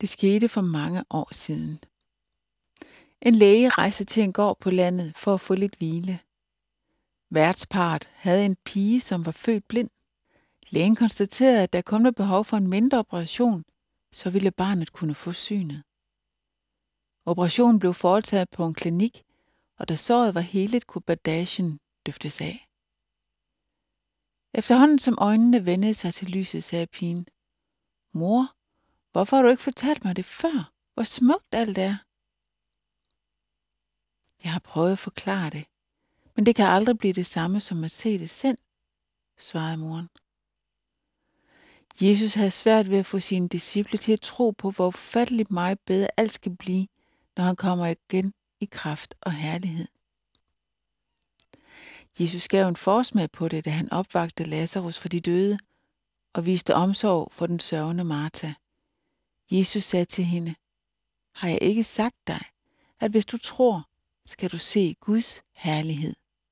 Det skete for mange år siden. En læge rejste til en gård på landet for at få lidt hvile. Værtsparret havde en pige, som var født blind. Lægen konstaterede, at der kun var behov for en mindre operation, så ville barnet kunne få synet. Operationen blev foretaget på en klinik, og da såret var helet, kunne bandagen løftes af. Efterhånden som øjnene vendte sig til lyset, sagde pigen, Mor, hvorfor har du ikke fortalt mig det før? Hvor smukt alt er. Jeg har prøvet at forklare det, men det kan aldrig blive det samme som at se det selv, svarede moren. Jesus havde svært ved at få sine disciple til at tro på, hvor ufatteligt meget bedre alt skal blive, når han kommer igen i kraft og herlighed. Jesus gav en forsmag på det, da han opvagte Lazarus for de døde og viste omsorg for den sørgende Martha. Jesus sagde til hende, har jeg ikke sagt dig, at hvis du tror, skal du se Guds herlighed.